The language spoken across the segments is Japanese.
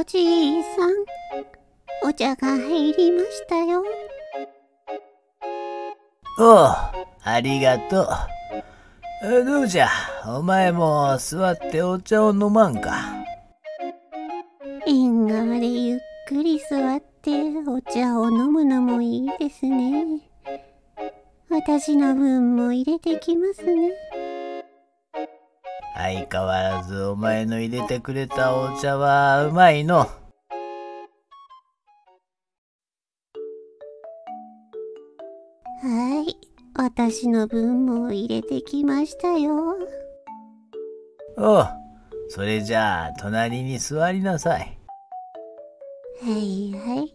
おじいさん、お茶が入りましたよ。おう、ありがとう。どうじゃ、お前も座ってお茶を飲まんか？縁側でゆっくり座ってお茶を飲むのもいいですね。私の分も入れてきますね。相変わらずお前の入れてくれたお茶はうまいの。はい、私の分も入れてきましたよ。おう、それじゃあ隣に座りなさい。はいはい。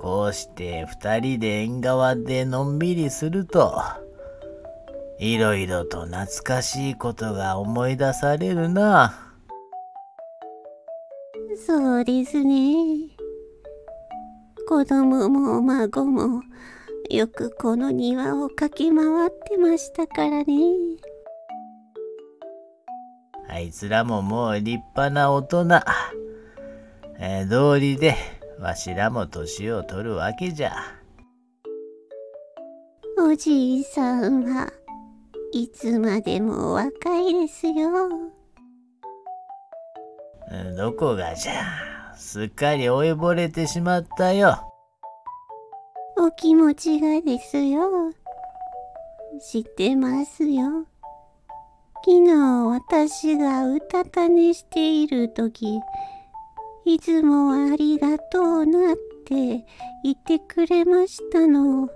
こうして二人で縁側でのんびりすると、いろいろと懐かしいことが思い出されるな。そうですね。子供も孫もよくこの庭を駆け回ってましたからね。あいつらももう立派な大人。えー、道理でわしらも年を取るわけじゃ。おじいさんはいつまでも若いですよ。どこがじゃ。すっかり老いぼれてしまったよ。お気持ちがですよ。知ってますよ。昨日私がうたた寝している時、いつもありがとうなって言ってくれましたの。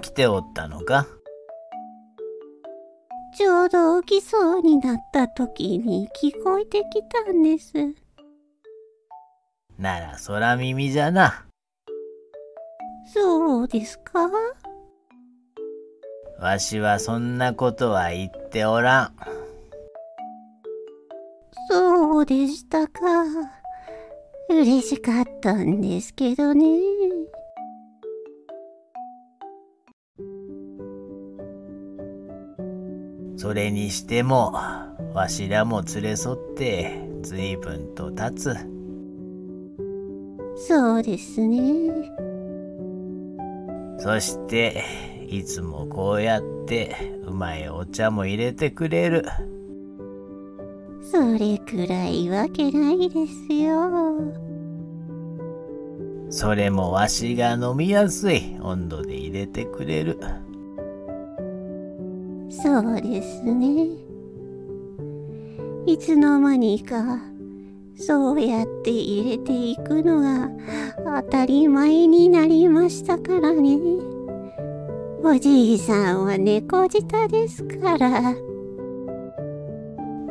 起きておったのか？ちょうど起きそうになった時に聞こえてきたんです。なら空耳じゃな。そうですか？わしはそんなことは言っておらん。そうでしたか。嬉しかったんですけどね。それにしても、わしらも連れ添って随分と経つ。そうですね。そして、いつもこうやってうまいお茶も入れてくれる。それくらいわけないですよ。それもわしが飲みやすい温度で入れてくれる。そうですね。いつの間にか、そうやって入れていくのが当たり前になりましたからね。おじいさんは猫舌ですから。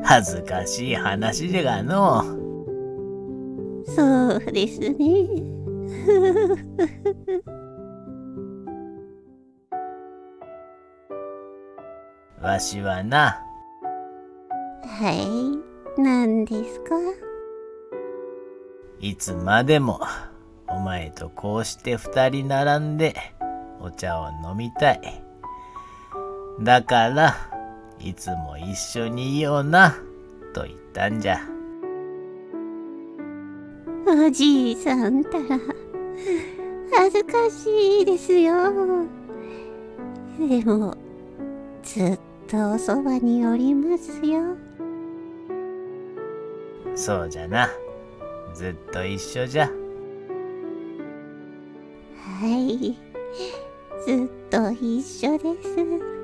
恥ずかしい話じゃがの。そうですね。わしはな。はい、何ですか？いつまでもお前とこうして二人並んでお茶を飲みたい。だから、いつも一緒にいような、と言ったんじゃ。おじいさんたら、恥ずかしいですよ。でも、ずっとおそばにおりますよ。そうじゃな。ずっと一緒じゃ。はい。ずっと一緒です。